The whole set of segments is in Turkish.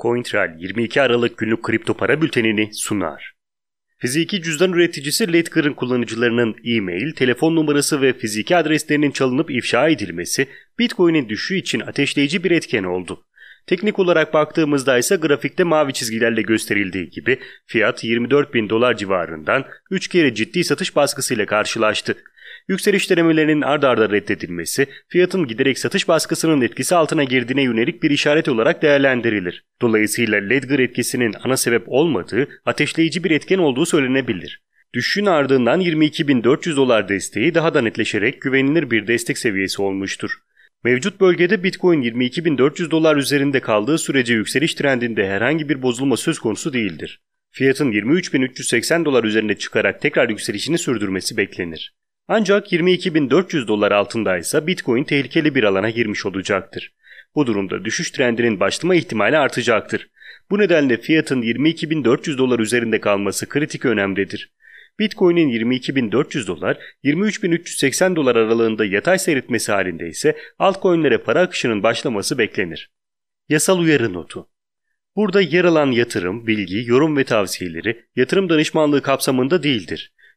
CoinTrail 22 Aralık günlük kripto para bültenini sunar. Fiziki cüzdan üreticisi Ledger'ın kullanıcılarının e-mail, telefon numarası ve fiziki adreslerinin çalınıp ifşa edilmesi Bitcoin'in düşüşü için ateşleyici bir etken oldu. Teknik olarak baktığımızda ise grafikte mavi çizgilerle gösterildiği gibi fiyat 24 bin dolar civarından 3 kere ciddi satış baskısıyla karşılaştı. Yükseliş denemelerinin ard arda reddedilmesi, fiyatın giderek satış baskısının etkisi altına girdiğine yönelik bir işaret olarak değerlendirilir. Dolayısıyla Ledger etkisinin ana sebep olmadığı, ateşleyici bir etken olduğu söylenebilir. Düşüşün ardından 22.400 dolar desteği daha da netleşerek güvenilir bir destek seviyesi olmuştur. Mevcut bölgede Bitcoin 22.400 dolar üzerinde kaldığı sürece yükseliş trendinde herhangi bir bozulma söz konusu değildir. Fiyatın 23.380 dolar üzerine çıkarak tekrar yükselişini sürdürmesi beklenir. Ancak 22.400 dolar altındaysa Bitcoin tehlikeli bir alana girmiş olacaktır. Bu durumda düşüş trendinin başlama ihtimali artacaktır. Bu nedenle fiyatın 22.400 dolar üzerinde kalması kritik önemdedir. Bitcoin'in 22.400 dolar, 23.380 dolar aralığında yatay seyretmesi halinde ise altcoin'lere para akışının başlaması beklenir. Yasal uyarı notu Burada yer alan yatırım, bilgi, yorum ve tavsiyeleri yatırım danışmanlığı kapsamında değildir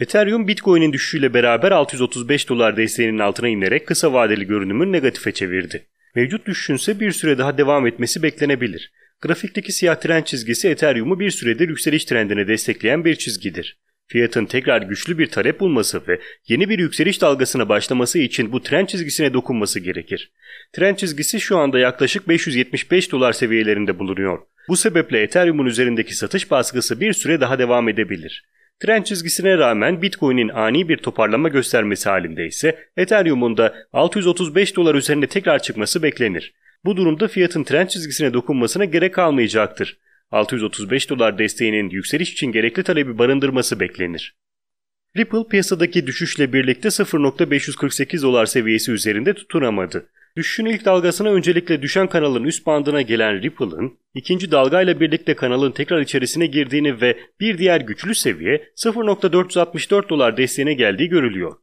Ethereum Bitcoin'in düşüşüyle beraber 635 dolar desteğinin altına inerek kısa vadeli görünümü negatife çevirdi. Mevcut düşüşün ise bir süre daha devam etmesi beklenebilir. Grafikteki siyah trend çizgisi Ethereum'u bir süredir yükseliş trendine destekleyen bir çizgidir. Fiyatın tekrar güçlü bir talep bulması ve yeni bir yükseliş dalgasına başlaması için bu trend çizgisine dokunması gerekir. Trend çizgisi şu anda yaklaşık 575 dolar seviyelerinde bulunuyor. Bu sebeple Ethereum'un üzerindeki satış baskısı bir süre daha devam edebilir. Trend çizgisine rağmen Bitcoin'in ani bir toparlama göstermesi halinde ise Ethereum'un da 635 dolar üzerinde tekrar çıkması beklenir. Bu durumda fiyatın trend çizgisine dokunmasına gerek kalmayacaktır. 635 dolar desteğinin yükseliş için gerekli talebi barındırması beklenir. Ripple piyasadaki düşüşle birlikte 0.548 dolar seviyesi üzerinde tutunamadı. Düşüşün ilk dalgasına öncelikle düşen kanalın üst bandına gelen Ripple'ın ikinci dalgayla birlikte kanalın tekrar içerisine girdiğini ve bir diğer güçlü seviye 0.464 dolar desteğine geldiği görülüyor.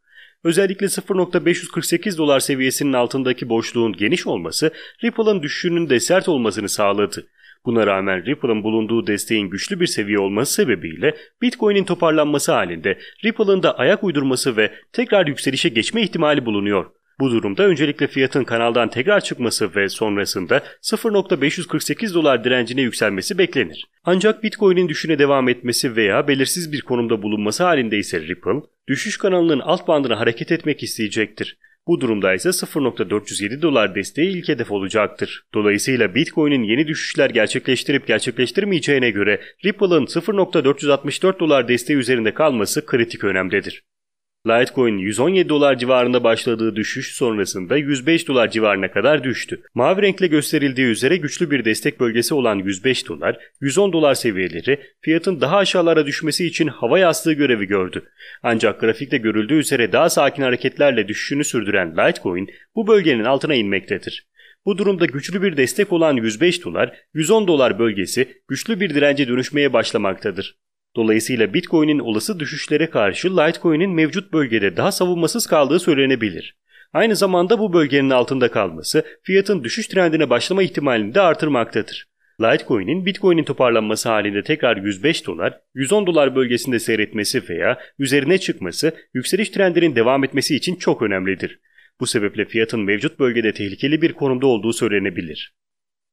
Özellikle 0.548 dolar seviyesinin altındaki boşluğun geniş olması Ripple'ın düşüşünün de sert olmasını sağladı. Buna rağmen Ripple'ın bulunduğu desteğin güçlü bir seviye olması sebebiyle Bitcoin'in toparlanması halinde Ripple'ın da ayak uydurması ve tekrar yükselişe geçme ihtimali bulunuyor. Bu durumda öncelikle fiyatın kanaldan tekrar çıkması ve sonrasında 0.548 dolar direncine yükselmesi beklenir. Ancak Bitcoin'in düşüne devam etmesi veya belirsiz bir konumda bulunması halinde ise Ripple, düşüş kanalının alt bandına hareket etmek isteyecektir. Bu durumda ise 0.407 dolar desteği ilk hedef olacaktır. Dolayısıyla Bitcoin'in yeni düşüşler gerçekleştirip gerçekleştirmeyeceğine göre Ripple'ın 0.464 dolar desteği üzerinde kalması kritik önemdedir. Litecoin 117 dolar civarında başladığı düşüş sonrasında 105 dolar civarına kadar düştü. Mavi renkle gösterildiği üzere güçlü bir destek bölgesi olan 105 dolar, 110 dolar seviyeleri fiyatın daha aşağılara düşmesi için hava yastığı görevi gördü. Ancak grafikte görüldüğü üzere daha sakin hareketlerle düşüşünü sürdüren Litecoin bu bölgenin altına inmektedir. Bu durumda güçlü bir destek olan 105 dolar, 110 dolar bölgesi güçlü bir dirence dönüşmeye başlamaktadır. Dolayısıyla Bitcoin'in olası düşüşlere karşı Litecoin'in mevcut bölgede daha savunmasız kaldığı söylenebilir. Aynı zamanda bu bölgenin altında kalması fiyatın düşüş trendine başlama ihtimalini de artırmaktadır. Litecoin'in Bitcoin'in toparlanması halinde tekrar 105 dolar, 110 dolar bölgesinde seyretmesi veya üzerine çıkması yükseliş trendinin devam etmesi için çok önemlidir. Bu sebeple fiyatın mevcut bölgede tehlikeli bir konumda olduğu söylenebilir.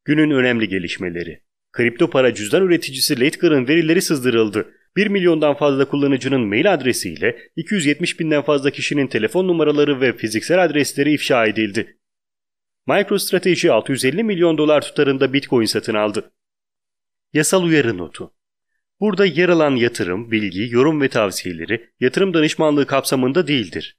Günün önemli gelişmeleri Kripto para cüzdan üreticisi Ledger'ın verileri sızdırıldı. 1 milyondan fazla kullanıcının mail adresiyle 270 binden fazla kişinin telefon numaraları ve fiziksel adresleri ifşa edildi. MicroStrategy 650 milyon dolar tutarında Bitcoin satın aldı. Yasal uyarı notu Burada yer alan yatırım, bilgi, yorum ve tavsiyeleri yatırım danışmanlığı kapsamında değildir.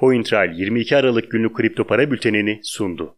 CoinTrail 22 Aralık günlük kripto para bültenini sundu.